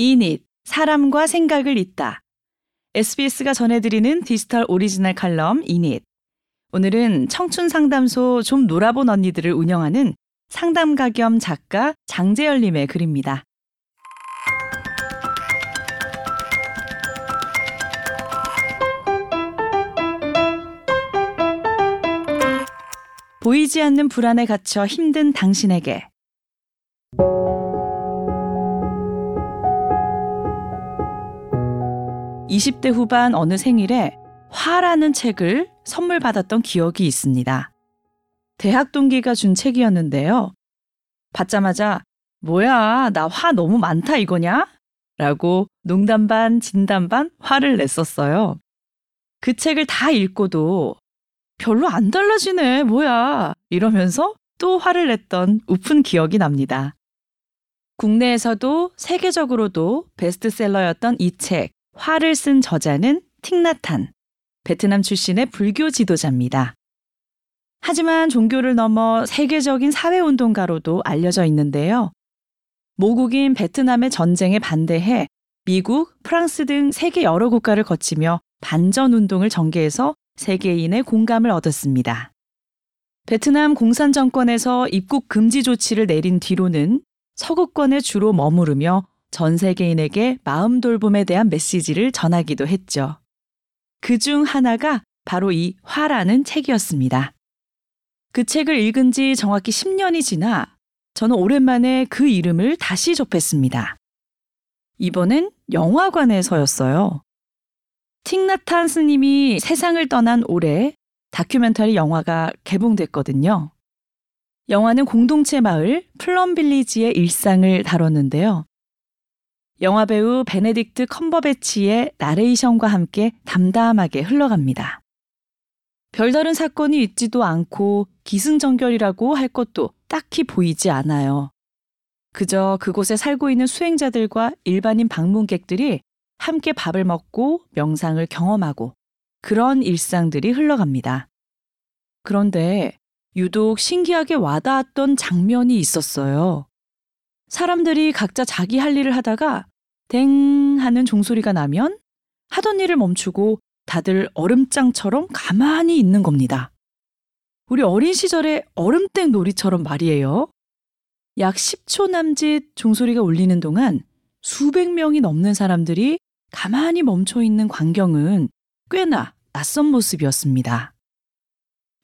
인-잇 사람과 생각을 잇다. SBS가 전해드리는 디지털 오리지널 칼럼 인-잇. 오늘은 청춘 상담소 좀 놀아본 언니들을 운영하는 상담가 겸 작가 장재열님의 글입니다. 보이지 않는 불안에 갇혀 힘든 당신에게 20대 후반 어느 생일에 화라는 책을 선물 받았던 기억이 있습니다. 대학 동기가 준 책이었는데요. 받자마자 뭐야, 나 화 너무 많다 이거냐? 라고 농담 반, 진담 반 화를 냈었어요. 그 책을 다 읽고도 별로 안 달라지네, 뭐야. 이러면서 또 화를 냈던 우픈 기억이 납니다. 국내에서도 세계적으로도 베스트셀러였던 이 책, 화를 쓴 저자는 틱나탄, 베트남 출신의 불교 지도자입니다. 하지만 종교를 넘어 세계적인 사회운동가로도 알려져 있는데요. 모국인 베트남의 전쟁에 반대해 미국, 프랑스 등 세계 여러 국가를 거치며 반전운동을 전개해서 세계인의 공감을 얻었습니다. 베트남 공산 정권에서 입국 금지 조치를 내린 뒤로는 서구권에 주로 머무르며 전 세계인에게 마음 돌봄에 대한 메시지를 전하기도 했죠. 그 중 하나가 바로 이 화라는 책이었습니다. 그 책을 읽은 지 정확히 10년이 지나 저는 오랜만에 그 이름을 다시 접했습니다. 이번엔 영화관에서였어요. 틱나탄 스님이 세상을 떠난 올해 다큐멘터리 영화가 개봉됐거든요. 영화는 공동체 마을 플럼빌리지의 일상을 다뤘는데요. 영화 배우 베네딕트 컴버배치의 나레이션과 함께 담담하게 흘러갑니다. 별다른 사건이 있지도 않고 기승전결이라고 할 것도 딱히 보이지 않아요. 그저 그곳에 살고 있는 수행자들과 일반인 방문객들이 함께 밥을 먹고 명상을 경험하고 그런 일상들이 흘러갑니다. 그런데 유독 신기하게 와닿았던 장면이 있었어요. 사람들이 각자 자기 할 일을 하다가 댕 하는 종소리가 나면 하던 일을 멈추고 다들 얼음장처럼 가만히 있는 겁니다. 우리 어린 시절의 얼음땡 놀이처럼 말이에요. 약 10초 남짓 종소리가 울리는 동안 수백 명이 넘는 사람들이 가만히 멈춰 있는 광경은 꽤나 낯선 모습이었습니다.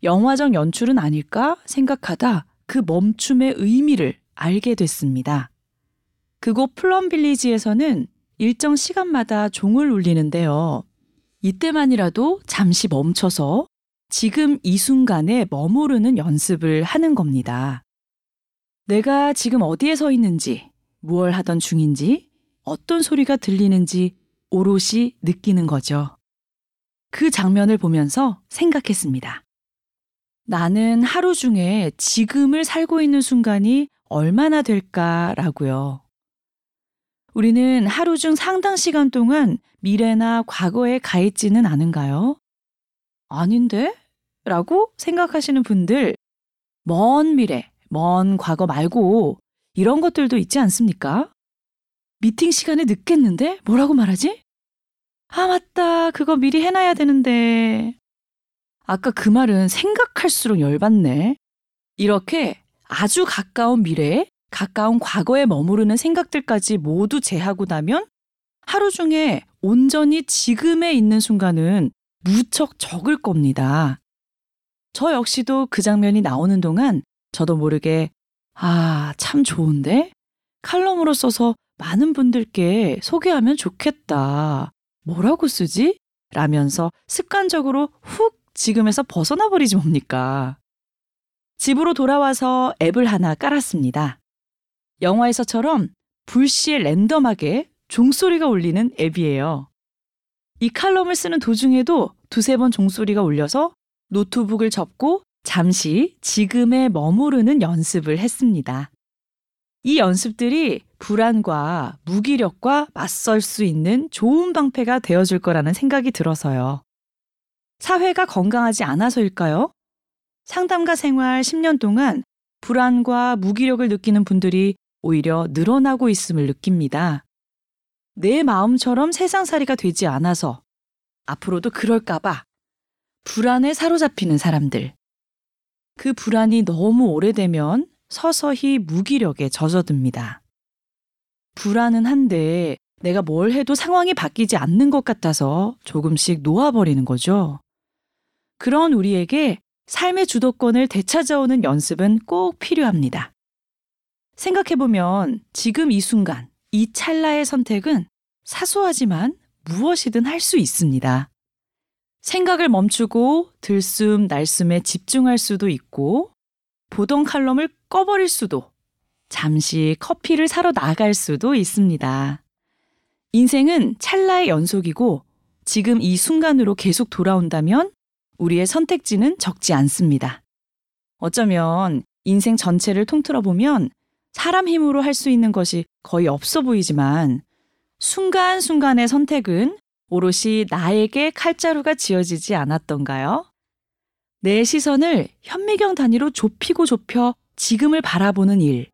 영화적 연출은 아닐까 생각하다 그 멈춤의 의미를 알게 됐습니다. 그곳 플럼빌리지에서는 일정 시간마다 종을 울리는데요. 이때만이라도 잠시 멈춰서 지금 이 순간에 머무르는 연습을 하는 겁니다. 내가 지금 어디에 서 있는지, 무얼 하던 중인지, 어떤 소리가 들리는지 오롯이 느끼는 거죠. 그 장면을 보면서 생각했습니다. 나는 하루 중에 지금을 살고 있는 순간이 얼마나 될까라고요. 우리는 하루 중 상당 시간 동안 미래나 과거에 가 있지는 않은가요? 아닌데? 라고 생각하시는 분들, 먼 미래, 먼 과거 말고 이런 것들도 있지 않습니까? 미팅 시간에 늦겠는데? 뭐라고 말하지? 아, 맞다. 그거 미리 해놔야 되는데. 아까 그 말은 생각할수록 열받네. 이렇게 아주 가까운 미래에 가까운 과거에 머무르는 생각들까지 모두 제하고 나면 하루 중에 온전히 지금에 있는 순간은 무척 적을 겁니다. 저 역시도 그 장면이 나오는 동안 저도 모르게 아, 참 좋은데? 칼럼으로 써서 많은 분들께 소개하면 좋겠다. 뭐라고 쓰지? 라면서 습관적으로 훅 지금에서 벗어나 버리지 뭡니까? 집으로 돌아와서 앱을 하나 깔았습니다. 영화에서처럼 불시에 랜덤하게 종소리가 울리는 앱이에요. 이 칼럼을 쓰는 도중에도 두세 번 종소리가 울려서 노트북을 접고 잠시 지금에 머무르는 연습을 했습니다. 이 연습들이 불안과 무기력과 맞설 수 있는 좋은 방패가 되어줄 거라는 생각이 들어서요. 사회가 건강하지 않아서일까요? 상담가 생활 10년 동안 불안과 무기력을 느끼는 분들이 오히려 늘어나고 있음을 느낍니다. 내 마음처럼 세상살이가 되지 않아서 앞으로도 그럴까봐 불안에 사로잡히는 사람들. 그 불안이 너무 오래되면 서서히 무기력에 젖어듭니다. 불안은 한데 내가 뭘 해도 상황이 바뀌지 않는 것 같아서 조금씩 놓아버리는 거죠. 그런 우리에게 삶의 주도권을 되찾아오는 연습은 꼭 필요합니다. 생각해보면 지금 이 순간, 이 찰나의 선택은 사소하지만 무엇이든 할 수 있습니다. 생각을 멈추고 들숨 날숨에 집중할 수도 있고, 보던 칼럼을 꺼버릴 수도, 잠시 커피를 사러 나갈 수도 있습니다. 인생은 찰나의 연속이고, 지금 이 순간으로 계속 돌아온다면 우리의 선택지는 적지 않습니다. 어쩌면 인생 전체를 통틀어 보면 사람 힘으로 할 수 있는 것이 거의 없어 보이지만 순간순간의 선택은 오롯이 나에게 칼자루가 지어지지 않았던가요? 내 시선을 현미경 단위로 좁히고 좁혀 지금을 바라보는 일.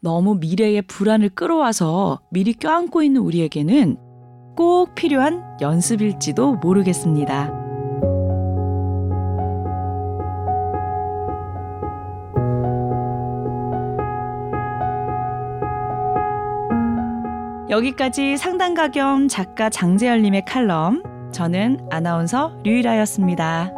너무 미래의 불안을 끌어와서 미리 껴안고 있는 우리에게는 꼭 필요한 연습일지도 모르겠습니다. 여기까지 상담가 겸 작가 장재열님의 칼럼, 저는 아나운서 류일아였습니다.